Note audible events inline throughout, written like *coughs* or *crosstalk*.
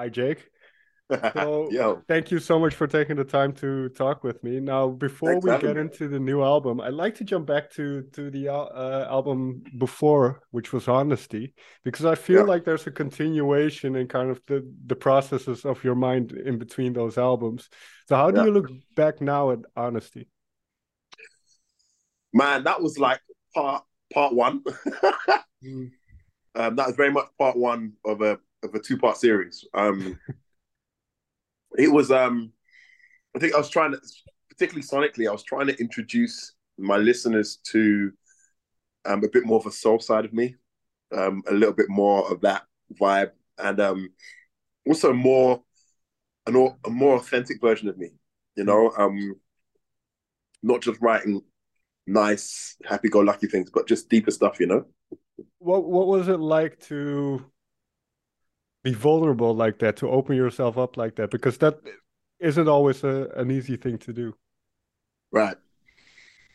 Hi, Jake. So, *laughs* Yo. thank you so much for taking the time to talk with me. Now, before Thanks we get me. into the new album, I'd like to jump back to to the uh, album before, which was Honesty, because I feel yeah. like there's a continuation in kind of the the processes of your mind in between those albums. So, how do yeah. you look back now at Honesty? Man, that was like part part one. *laughs* mm. um, that was very much part one of a of a two part series. Um, it was um I think I was trying to particularly sonically, I was trying to introduce my listeners to um a bit more of a soul side of me, um, a little bit more of that vibe, and um also more an a more authentic version of me, you know, um not just writing nice, happy go lucky things, but just deeper stuff, you know. What what was it like to be vulnerable like that to open yourself up like that because that isn't always a, an easy thing to do right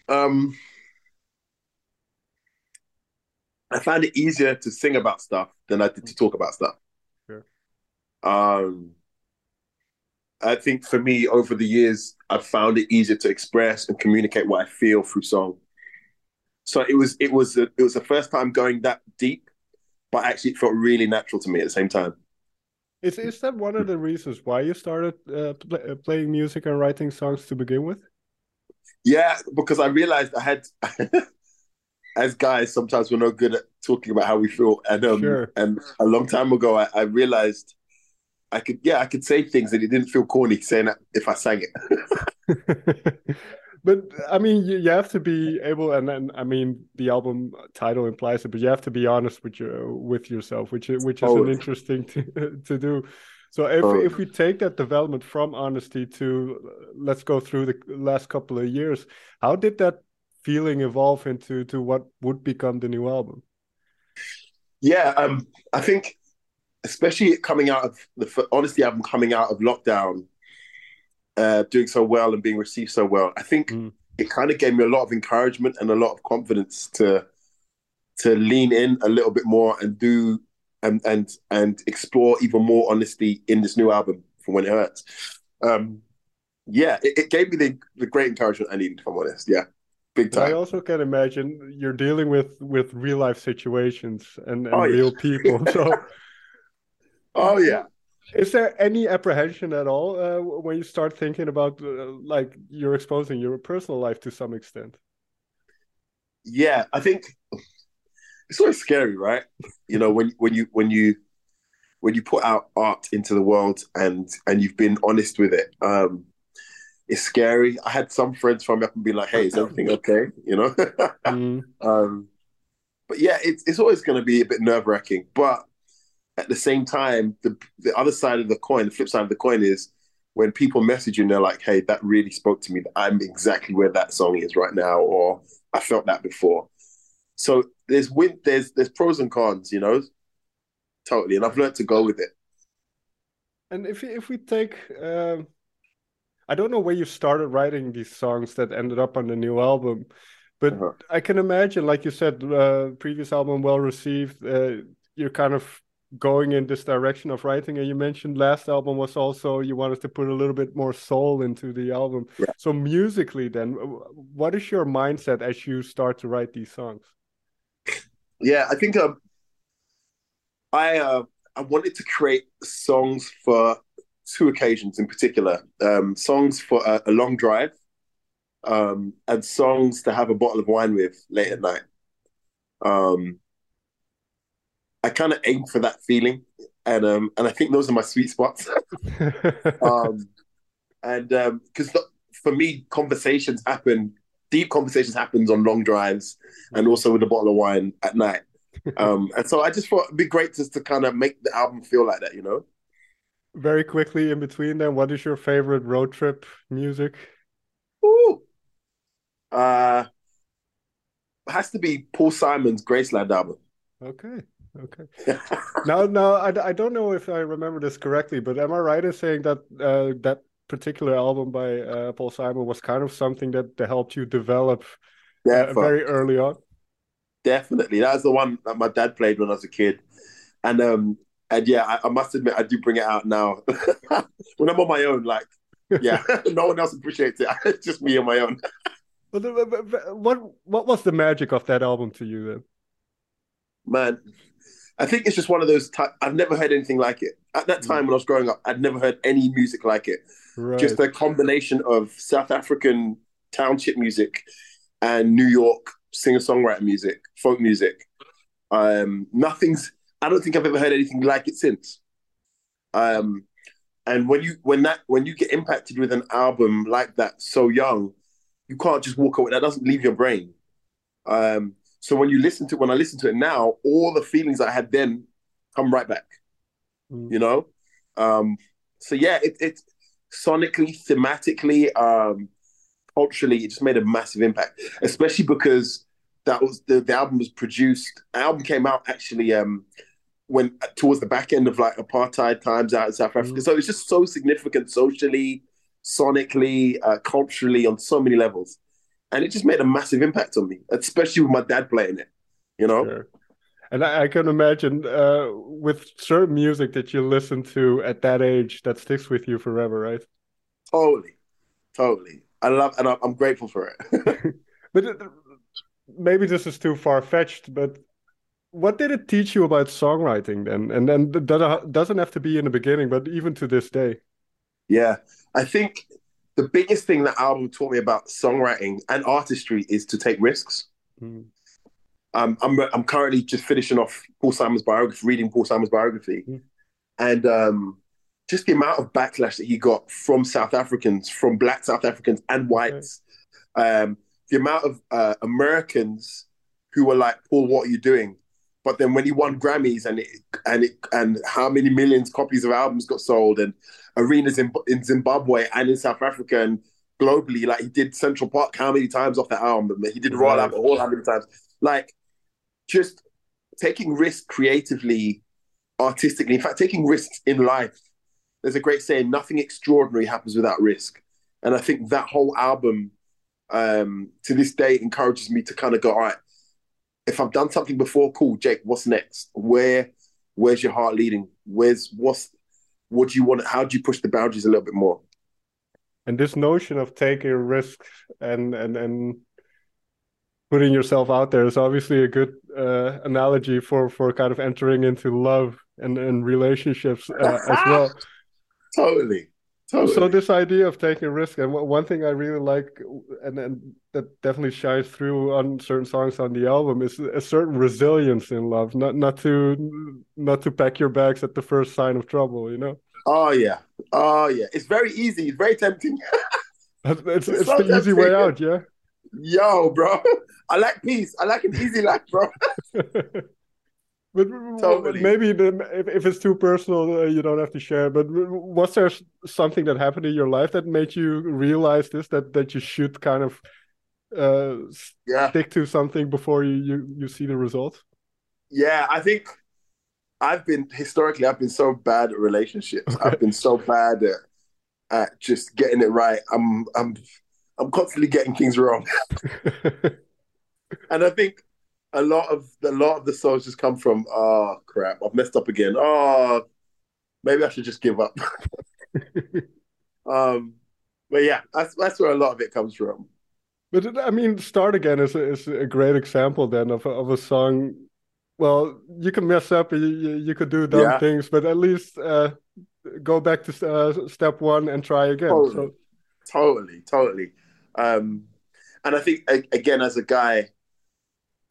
um i find it easier to sing about stuff than i did to talk about stuff sure. um i think for me over the years i've found it easier to express and communicate what i feel through song so it was it was a, it was the first time going that deep but actually it felt really natural to me at the same time. Is is that one of the reasons why you started uh, uh, playing music and writing songs to begin with? Yeah, because I realized I had, *laughs* as guys, sometimes we're not good at talking about how we feel, and um, sure. and a long time ago, I, I realized I could, yeah, I could say things and it didn't feel corny saying that if I sang it. *laughs* but I mean, you, you have to be able, and then I mean, the album title implies it, but you have to be honest with your with yourself, which which is oh. an interesting *laughs* to, to do. So if oh. if we take that development from honesty to let's go through the last couple of years, how did that feeling evolve into to what would become the new album? Yeah, um, I think especially coming out of the honesty album coming out of lockdown uh, doing so well and being received so well, I think mm. it kind of gave me a lot of encouragement and a lot of confidence to to lean in a little bit more and do and and and explore even more honesty in this new album from when it hurts. Um, yeah, it, it, gave me the, the great encouragement I needed. If I'm honest, yeah, big time. I also can imagine you're dealing with with real life situations and, and oh, real people. So, *laughs* oh yeah, is there any apprehension at all uh, when you start thinking about uh, like you're exposing your personal life to some extent? Yeah, I think it's always scary, right? You know, when when you when you when you put out art into the world and and you've been honest with it, um, it's scary. I had some friends phone me up and be like, "Hey, is everything *laughs* okay?" You know. mm. *laughs* um, but yeah, it's it's always going to be a bit nerve wracking, but at the same time, the the other side of the coin, the flip side of the coin is when people message you and they're like, "Hey, that really spoke to me. I'm exactly where that song is right now," or "I felt that before." So there's win, there's there's pros and cons, you know, totally, and I've learned to go with it. And if if we take, uh, I don't know where you started writing these songs that ended up on the new album, but uh-huh. I can imagine, like you said, uh, previous album well received. Uh, you're kind of going in this direction of writing. And you mentioned last album was also you wanted to put a little bit more soul into the album. Yeah. so musically then what is your mindset as you start to write these songs? Yeah i think um, i uh, i wanted to create songs for two occasions in particular. Um, songs for a, a long drive um, and songs to have a bottle of wine with late at night. Um, I kind of aim for that feeling, and um, and I think those are my sweet spots. *laughs* um, and because um, for me, conversations happen, deep conversations happens on long drives, and also with a bottle of wine at night. Um, *laughs* and so I just thought it'd be great just to kind of make the album feel like that, you know. Very quickly in between, then, what is your favorite road trip music? Ooh, uh, has to be Paul Simon's Graceland album. Okay. Okay. now, now I, I don't know if I remember this correctly, but am I right in saying that uh, that particular album by uh, Paul Simon was kind of something that, helped you develop uh, very early on? Definitely, that was the one that my dad played when I was a kid, and um, and yeah, I, I, must admit I do bring it out now *laughs* when I'm on my own. Like, yeah, no one else appreciates it. *laughs* It's just me on my own. what what was the magic of that album to you then? Man, I think it's just one of those. i I've never heard anything like it. At that time mm. when I was growing up, I'd never heard any music like it. Right. Just a combination of South African township music and New York singer songwriter music, folk music. Um, nothing's. I don't think I've ever heard anything like it since. Um, and when you when that when you get impacted with an album like that so young, you can't just walk away. That doesn't leave your brain. Um, so when you listen to when I listen to it now, all the feelings I had then come right back. Mm. You know, um, so yeah, it, it sonically, thematically, um, culturally, it just made a massive impact. Especially because that was the, the album was produced. album came out actually um, when towards the back end of like apartheid times out in South Africa. Mm. So it's just so significant socially, sonically, uh, culturally, on so many levels, and it just made a massive impact on me, especially with my dad playing it. You know. Sure. And I, I, can imagine uh, with certain music that you listen to at that age that sticks with you forever, right? Totally, totally. I love, and I'm grateful for it. *laughs* *laughs* but it, maybe this is too far fetched, but what did it teach you about songwriting then? And then that doesn't have to be in the beginning, but even to this day. Yeah, I think the biggest thing that album taught me about songwriting and artistry is to take risks. Mm. Um, I'm I'm currently just finishing off Paul Simon's biography, reading Paul Simon's biography, mm. and um, just the amount of backlash that he got from South Africans, from Black South Africans and whites. Right. Um, the amount of uh, Americans who were like, "Paul, what are you doing?" But then when he won Grammys and it, and it, and how many millions copies of albums got sold and arenas in in Zimbabwe and in South Africa and globally, like he did Central Park how many times off that album? He did Royal Albert Hall how many times? Like just taking risks creatively, artistically. In fact, taking risks in life. There's a great saying: "Nothing extraordinary happens without risk." And I think that whole album, um, to this day, encourages me to kind of go, "All right, if I've done something before, cool, Jake, what's next? Where where's your heart leading? Where's what's what do you want how do you push the boundaries a little bit more? And this notion of taking risks and and and putting yourself out there is obviously a good uh, analogy for for kind of entering into love and and relationships uh, as well. *laughs* Totally. Totally. So this idea of taking risk, and one thing I really like, and, and that definitely shines through on certain songs on the album, is a certain resilience in love. Not not to not to pack your bags at the first sign of trouble. You know. Oh yeah, oh yeah. It's very easy. It's very tempting. *laughs* it's, it's, it's so the tempting. easy way out. Yeah. Yo, bro. *laughs* I like peace. I like an easy life, bro. *laughs* But totally. maybe the, if, if it's too personal, uh, you don't have to share. But was there something that happened in your life that made you realize this that that you should kind of uh, yeah. stick to something before you, you you see the results? Yeah, I think I've been historically I've been so bad at relationships. Okay. I've been so bad at at just getting it right. I'm I'm I'm constantly getting things wrong. *laughs* and I think a lot of a lot of the songs just come from oh crap i've messed up again oh maybe i should just give up *laughs* um but yeah that's that's where a lot of it comes from but i mean start again is a, is a great example then of a, of a song well you can mess up you, you could do dumb yeah. things but at least uh, go back to uh, step one and try again totally so. totally, totally. Um, and i think again as a guy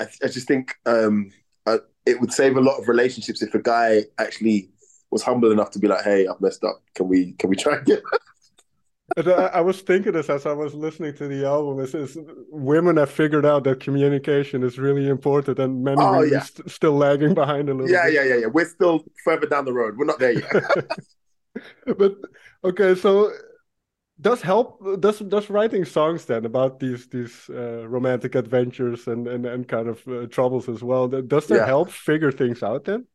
I, I just think um, I, it would save a lot of relationships if a guy actually was humble enough to be like, "Hey, I've messed up. Can we can we try again?" *laughs* I was thinking this as I was listening to the album. Is, is women have figured out that communication is really important, and men oh, yeah. st- still lagging behind a little. Yeah, bit. yeah, yeah, yeah. We're still further down the road. We're not there yet. *laughs* but okay, so does help does does writing songs then about these these uh, romantic adventures and and, and kind of uh, troubles as well does that yeah. help figure things out then?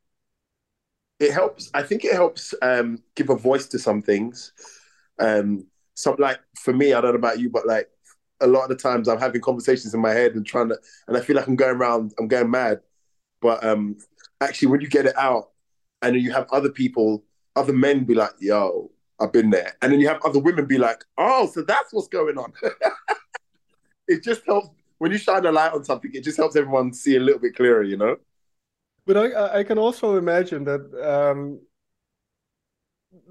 It helps i think it helps um, give a voice to some things. Um some like for me i don't know about you but like a lot of the times i'm having conversations in my head and trying to and i feel like i'm going around i'm going mad. But um actually when you get it out and you have other people, other men be like, "Yo, I've been there," and then you have other women be like, "Oh, so that's what's going on." *laughs* it just helps when you shine a light on something. It just helps everyone see a little bit clearer, you know. But I I can also imagine that um,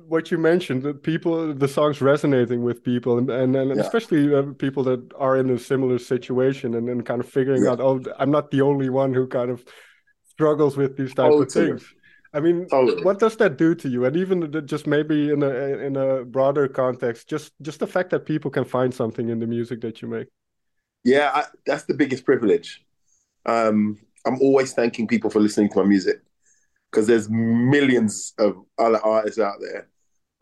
what you mentioned that people the songs resonating with people and and, and yeah. especially uh, people that are in a similar situation and then kind of figuring yeah. out oh i'm not the only one who kind of struggles with these type totally. of things i mean totally. what does that do to you and even just maybe in a in a broader context just just the fact that people can find something in the music that you make yeah I, that's the biggest privilege um i'm always thanking people for listening to my music because there's millions of other artists out there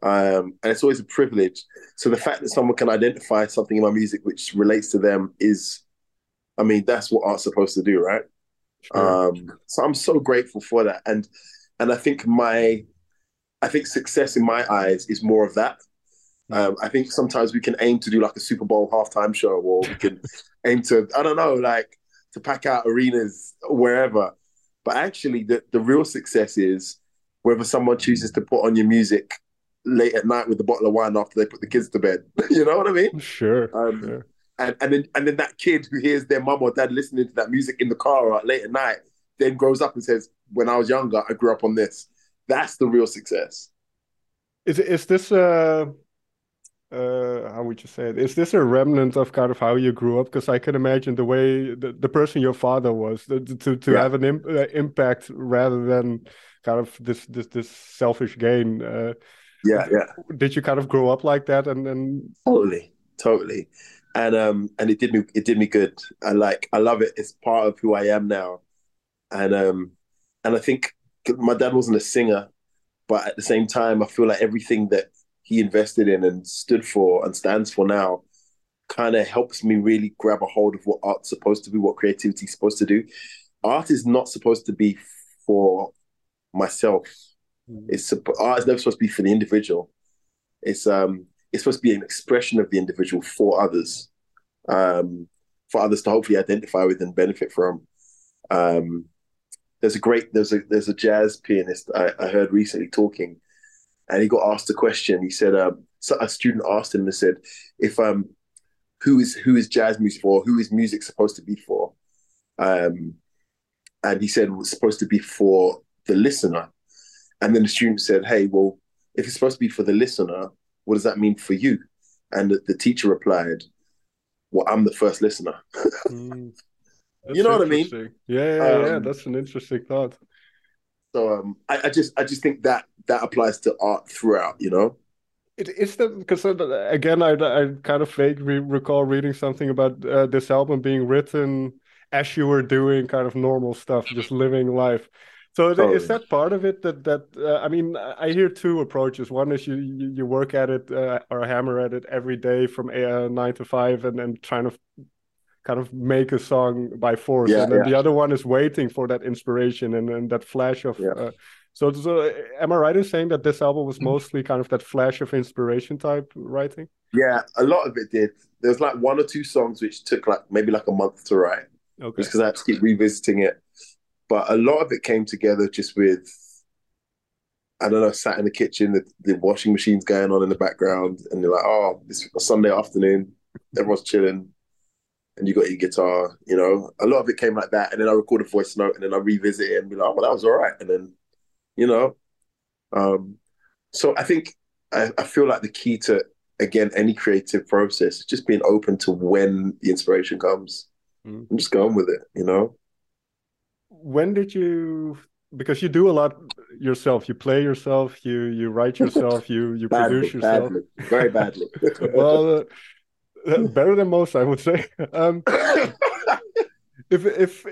um, and it's always a privilege. So the fact that someone can identify something in my music which relates to them is, I mean, that's what art's supposed to do, right? Sure. Um, so I'm so grateful for that, and and I think my, I think success in my eyes is more of that. Um, I think sometimes we can aim to do like a Super Bowl halftime show, or we can *laughs* aim to I don't know, like to pack out arenas wherever. But actually, the the real success is whether someone chooses to put on your music late at night with a bottle of wine after they put the kids to bed. *laughs* you know what I mean? Sure. Um, sure. And, and then and then that kid who hears their mum or dad listening to that music in the car late at night then grows up and says, "When I was younger, I grew up on this." That's the real success. Is is this uh uh how would you say it? Is this a remnant of kind of how you grew up? Because I can imagine the way the, the person your father was the, to to yeah. have an Im uh, impact rather than kind of this this this selfish gain. Uh, yeah, yeah. Did you kind of grow up like that, and then totally, totally, and um, and it did me, it did me good. I like, I love it. It's part of who I am now, and um, and I think my dad wasn't a singer, but at the same time, I feel like everything that he invested in and stood for and stands for now kind of helps me really grab a hold of what art's supposed to be, what creativity is supposed to do. Art is not supposed to be for myself Mm. It's art is never supposed to be for the individual. It's um it's supposed to be an expression of the individual for others, um, for others to hopefully identify with and benefit from. Um, there's a great there's a there's a jazz pianist I, I heard recently talking, and he got asked a question. He said um, so a student asked him and said, if um who is who is jazz music for? Who is music supposed to be for? Um, and he said it was supposed to be for the listener. And then the student said, Hey, well, if it's supposed to be for the listener, what does that mean for you? And the, the teacher replied, Well, I'm the first listener. *laughs* mm, you know what I mean? Yeah, yeah, um, yeah. That's an interesting thought. So um, I, I, just I just think that that applies to art throughout, you know. It is that because again, I I kind of vaguely recall reading something about uh, this album being written as you were doing kind of normal stuff, just living life. So is that part of it? That that uh, I mean, I hear two approaches. One is you you, you work at it uh, or hammer at it every day from uh, nine to five, and then trying to kind of make a song by force. Yeah, and then yeah. the other one is waiting for that inspiration and, and that flash of. Yeah. Uh, so, so, am I right in saying that this album was mm-hmm. mostly kind of that flash of inspiration type writing? Yeah, a lot of it did. There's like one or two songs which took like maybe like a month to write. Okay. Just because I had to keep revisiting it. But a lot of it came together just with, I don't know, sat in the kitchen, the, the washing machine's going on in the background, and you're like, oh, it's a Sunday afternoon, everyone's chilling, and you got your guitar, you know. A lot of it came like that, and then I record a voice note, and then I revisit it and be like, oh, well, that was all right, and then, you know. Um, so I think I, I feel like the key to again any creative process is just being open to when the inspiration comes. Mm. I'm just going with it, you know when did you because you do a lot yourself you play yourself you you write yourself *laughs* you you badly, produce yourself badly, very badly *laughs* well *laughs* uh, *laughs* better than most i would say. Um, *coughs* if if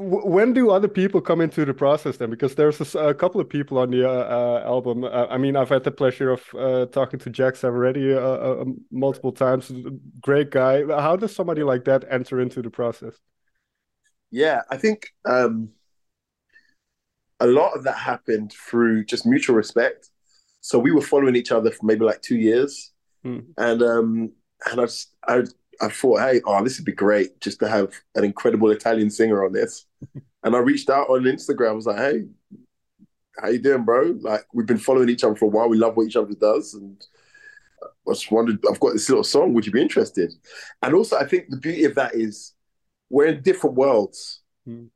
when do other people come into the process then? Because there's a, a couple of people on the uh, uh, album. Uh, i mean i've had the pleasure of uh, talking to jax already uh, uh, multiple times. Great guy. How does somebody like that enter into the process? Yeah, I think um, a lot of that happened through just mutual respect. So we were following each other for maybe like two years, mm. and um, and I, just, I I thought, hey, oh, this would be great just to have an incredible Italian singer on this. *laughs* and I reached out on Instagram. I was like, hey, how you doing, bro? Like we've been following each other for a while. We love what each other does, and I just wondered. I've got this little song. Would you be interested? And also, I think the beauty of that is we're in different worlds. Mm.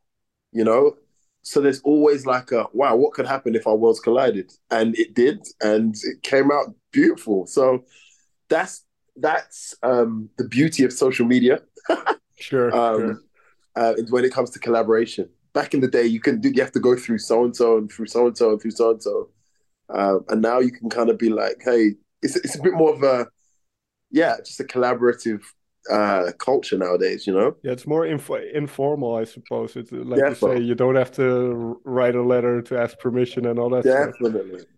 You know, so there's always like a wow, what could happen if our worlds collided? And it did, and it came out beautiful. So that's that's um, the beauty of social media. *laughs* sure. Um, sure. Uh, when it comes to collaboration, back in the day, you can do, you have to go through so and so and through so and so and through so and so, and now you can kind of be like, hey, it's it's a bit more of a yeah, just a collaborative uh, culture nowadays, you know? Yeah, it's more inf- informal, I suppose. It's like you say, you don't have to write a letter to ask permission and all that Definitely. Stuff.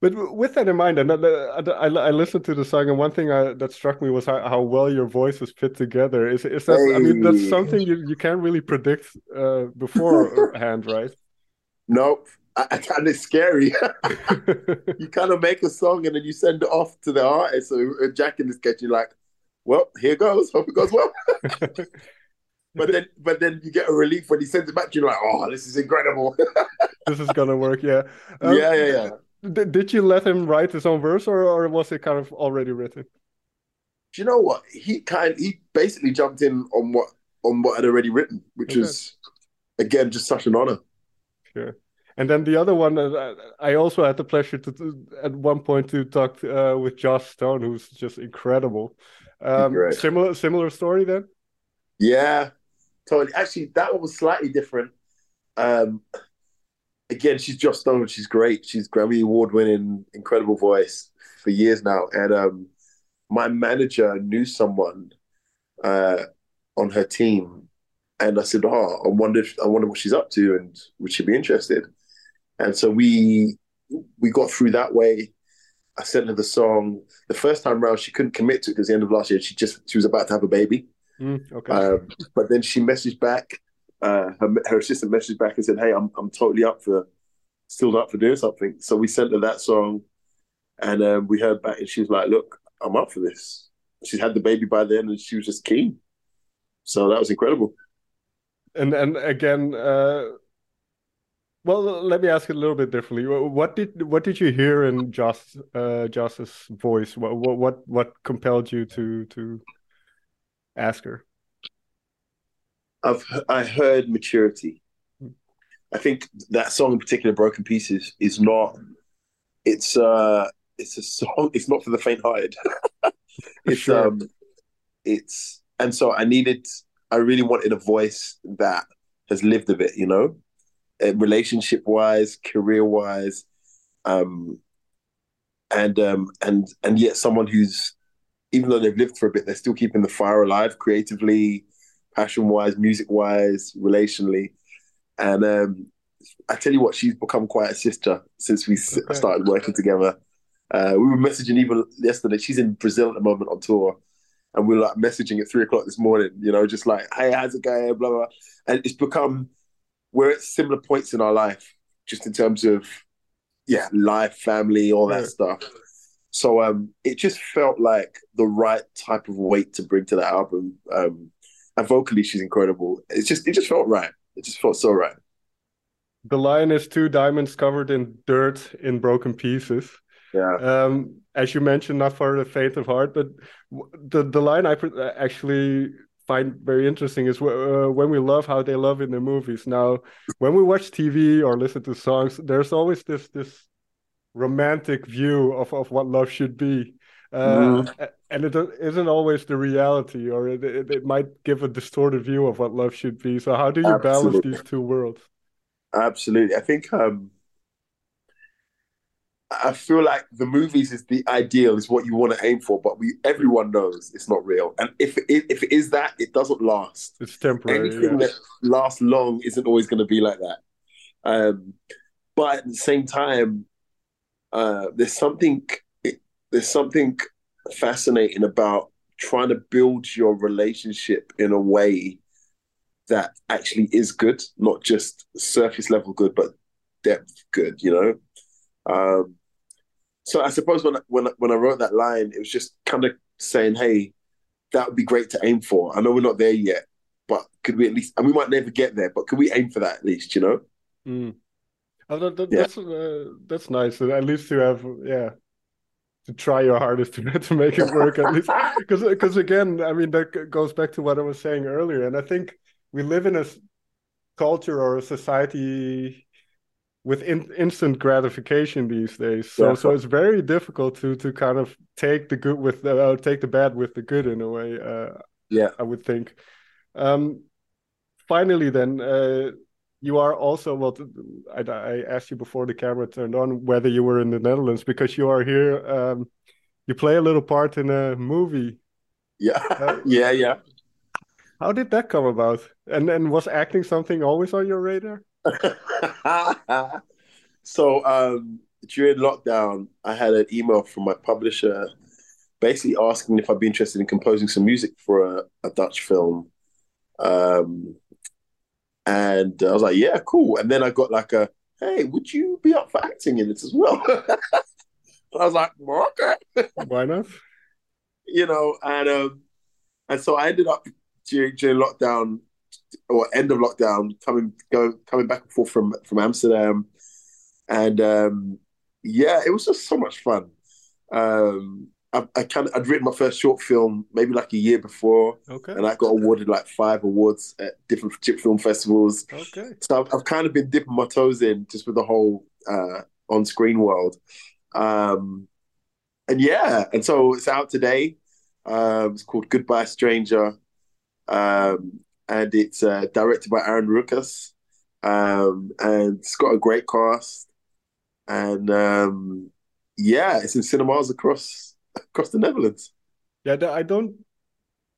But with that in mind, and I, I, I, listened to the song, and one thing I, that struck me was how, how well your voices fit together. Is is that? Hey. I mean, that's something you, you can't really predict uh, beforehand, right? *laughs* Nope, and it's scary. *laughs* you kind of make a song and then you send it off to the artist. So uh, Jack in this case, you're like, well, here goes. Hope it goes well. *laughs* but then, but then you get a relief when he sends it back. To You're like, oh, this is incredible. this is gonna work. Yeah. Um, yeah, yeah, yeah. Did, did you let him write his own verse, or, or was it kind of already written? Do you know what he kind? He basically jumped in on what on what had already written, which okay. is again just such an honor. Sure. And then the other one, uh, I also had the pleasure to, at one point to talk uh, with Joss Stone, who's just incredible. Um, similar similar story then. Yeah, totally. Actually, that one was slightly different. Um, again, she's Joss Stone. She's great. She's Grammy Award winning, incredible voice for years now. And um, my manager knew someone uh, on her team, and I said, "Oh, I wonder, if, I wonder what she's up to, and would she be interested?" And so we we got through that way. I sent her the song. The first time around, she couldn't commit to it because the end of last year, she just she was about to have a baby. Mm, okay. Um, but then she messaged back. Uh, her, her assistant messaged back and said, "Hey, I'm I'm totally up for, still up for doing something." So we sent her that song, and um, we heard back, and she was like, "Look, I'm up for this." She had the baby by then, and she was just keen. So that was incredible. And and again, uh, well, let me ask it a little bit differently. What did what did you hear in Joss uh, Joss's voice? What what what compelled you to to ask her? I've I heard maturity. Hmm. I think that song in particular, "Broken Pieces," is not. It's uh, it's a song. It's not for the faint-hearted. *laughs* it's sure. um, it's and so I needed. I really wanted a voice that has lived a bit, you know uh, relationship wise, career wise, um, and um, and and yet someone who's even though they've lived for a bit, they're still keeping the fire alive creatively, passion wise, music wise, relationally, and um, I tell you what, she's become quite a sister since we okay. started working together. Uh, we were messaging even yesterday. She's in Brazil at the moment on tour, and we are like messaging at three o'clock this morning. You know, just like, "Hey, how's it going?" Blah blah. And it's become we're at similar points in our life, just in terms of yeah, life, family, all that yeah. stuff. So um, it just felt like the right type of weight to bring to the album. Um, and vocally, she's incredible. It's just it just felt right. It just felt so right. The line is two diamonds covered in dirt in broken pieces. Yeah. Um, as you mentioned, not for the faint of heart, but the the line I actually find very interesting is uh, when we love how they love in the movies. Now, when we watch TV or listen to songs, there's always this this romantic view of, of what love should be. Uh, mm. And it isn't always the reality, or it, it, it, might give a distorted view of what love should be. So, how do you Absolutely. balance these two worlds? Absolutely. I think um, I feel like the movies is the ideal, is what you want to aim for, but we everyone knows it's not real. And if it, if it is that, it doesn't last. It's temporary. Anything that lasts long isn't always going to be like that. Um, but at the same time, uh, there's something there's something fascinating about trying to build your relationship in a way that actually is good, not just surface level good, but depth good. You know. Um, so I suppose when when when I wrote that line, it was just kind of saying, "Hey, that would be great to aim for. I know we're not there yet, but could we at least? And we might never get there, but could we aim for that at least? You know." Mm. Oh, that, that, yeah. That's uh, that's nice. At least to have yeah to try your hardest to *laughs* to make it work at least *laughs* because because again I mean that goes back to what I was saying earlier, and I think we live in a culture or a society with in, instant gratification these days. So yeah. so it's very difficult to to kind of take the good with the uh, take the bad with the good in a way. Uh, yeah, I would think. Um, finally, then. Uh, you are also well. I, I, asked you before the camera turned on whether you were in the Netherlands because you are here. Um, you play a little part in a movie. Yeah, uh, *laughs* yeah, yeah. How did that come about? And and was acting something always on your radar? *laughs* so um, during lockdown, I had an email from my publisher, basically asking if I'd be interested in composing some music for a, a Dutch film. Um, and I was like, "Yeah, cool." And then I got like a, "Hey, would you be up for acting in it as well?" *laughs* I was like, well, "Okay, why not?" *laughs* You know, and um, and so I ended up during, during lockdown or end of lockdown, coming go coming back and forth from from Amsterdam, and um, yeah, it was just so much fun. Um, I, I kind of I'd written my first short film maybe like a year before, okay, and I got awarded like five awards at different chip film festivals. Okay, so I've, I've kind of been dipping my toes in just with the whole uh, on screen world, um, and yeah, and so it's out today. Um, it's called Goodbye Stranger. Um, and it's uh, directed by Aaron Rukas, um, and it's got a great cast, and um, yeah, it's in cinemas across across the Netherlands. Yeah, I don't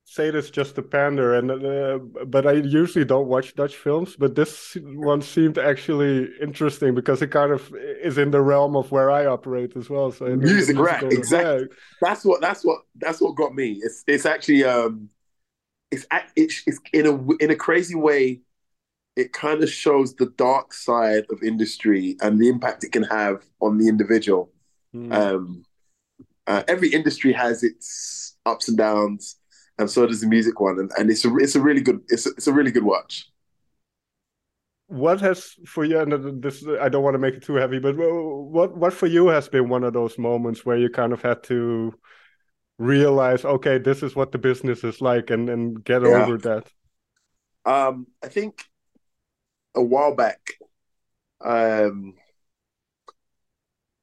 say this just to pander, and uh, but I usually don't watch Dutch films, but this one seemed actually interesting because it kind of is in the realm of where I operate as well. So music, right? Exactly. That's what that's what that's what got me. It's it's actually um it's it's, it's in a in a crazy way it kind of shows the dark side of industry and the impact it can have on the individual mm. um, uh, every industry has its ups and downs and so does the music one and, and it's a it's a really good it's a, it's a really good watch what has for you and this i don't want to make it too heavy but what what for you has been one of those moments where you kind of had to realize okay this is what the business is like and and get yeah. over that um i think a while back um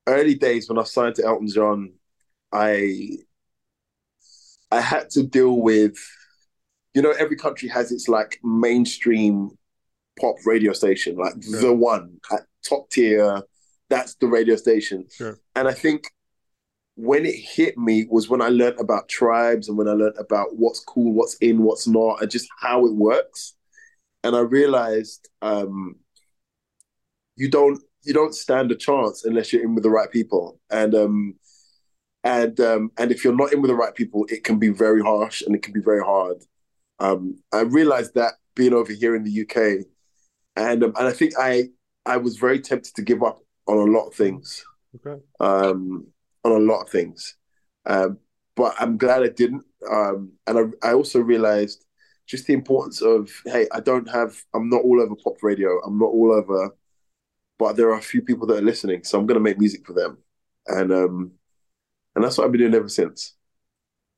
early days when i signed to elton john i i had to deal with you know every country has its like mainstream pop radio station like sure. the one top tier that's the radio station sure. and i think when it hit me was when I learned about tribes and when I learned about what's cool, what's in, what's not, and just how it works. And I realized um, you don't you don't stand a chance unless you're in with the right people. And um, and um, and if you're not in with the right people, it can be very harsh and it can be very hard. Um, I realized that being over here in the UK, and um, and I think I I was very tempted to give up on a lot of things. Okay. Um, on a lot of things. Um, but I'm glad I didn't. Um, and I, I also realized just the importance of hey, I don't have, I'm not all over pop radio. I'm not all over, but there are a few people that are listening, so I'm going to make music for them, and um, and that's what I've been doing ever since.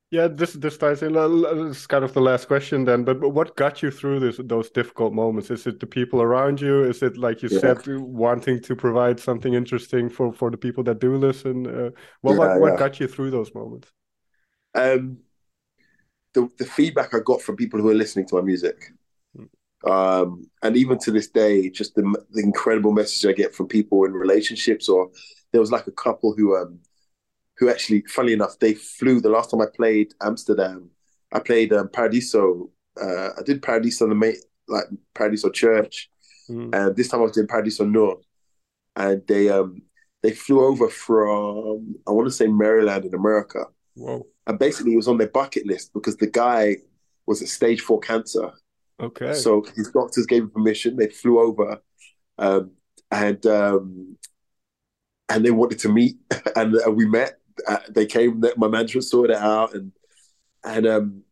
Yeah, this this ties in. It's kind of the last question then. But, but what got you through this those difficult moments? Is it the people around you? Is it like you yeah. said, wanting to provide something interesting for for the people that do listen? Uh, what yeah, what, what yeah. got you through those moments? Um, the the feedback I got from people who are listening to my music, um, and even to this day, just the the incredible message I get from people in relationships. Or there was like a couple who um who actually, funny enough, they flew. The last time I played Amsterdam, I played um, Paradiso. Uh, I did Paradiso the main, like Paradiso Church, mm. and this time I was in Paradiso North, and they um they flew over from I want to say Maryland in America. Whoa! And basically, it was on their bucket list because the guy was at stage four cancer. Okay. So his doctors gave him permission. They flew over, um, and um, and they wanted to meet, *laughs* and, and we met uh, they came. My manager sorted it out, and and um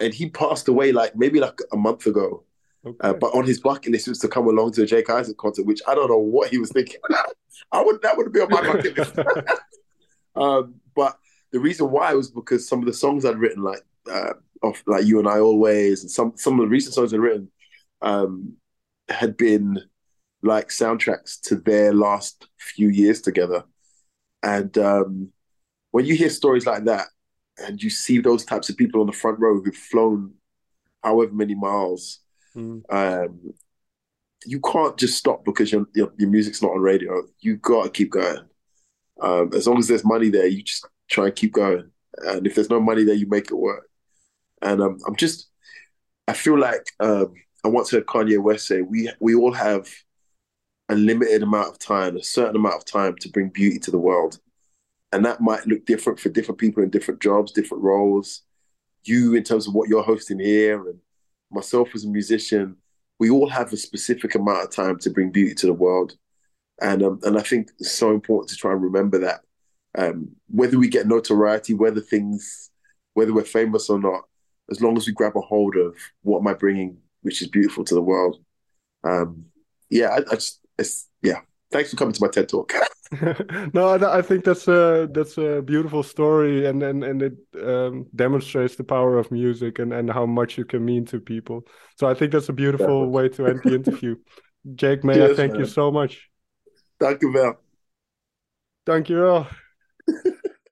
and he passed away like maybe like a month ago, Okay. Uh, but on his bucket list was to come along to a Jake Isaac concert, which I don't know what he was thinking. *laughs* I would that would be on my bucket list. *laughs* um, but the reason why was because some of the songs I'd written, like uh, of like you and I always, and some some of the recent songs I'd written, um, had been like soundtracks to their last few years together. And um, when you hear stories like that, and you see those types of people on the front row who've flown however many miles, mm. um, you can't just stop because your, your, your music's not on radio. You got to keep going. Um, as long as there's money there, you just try and keep going. And if there's no money there, you make it work. And um, I'm just, I feel like um, I once heard Kanye West say, "We we all have a limited amount of time, a certain amount of time to bring beauty to the world, and that might look different for different people in different jobs, different roles. You, in terms of what you're hosting here, and myself as a musician, we all have a specific amount of time to bring beauty to the world, and um, and I think it's so important to try and remember that. Um, whether we get notoriety, whether things, whether we're famous or not, as long as we grab a hold of what am I bringing, which is beautiful to the world. Um, yeah, I, I just, it's, yeah. Thanks for coming to my TED talk. *laughs* no, I, I, think that's a that's a beautiful story, and and and it um, demonstrates the power of music and and how much it can mean to people. So I think that's a beautiful way to end the interview. Jake, may yes, I thank man. you so much. Dank u wel. Dank je wel.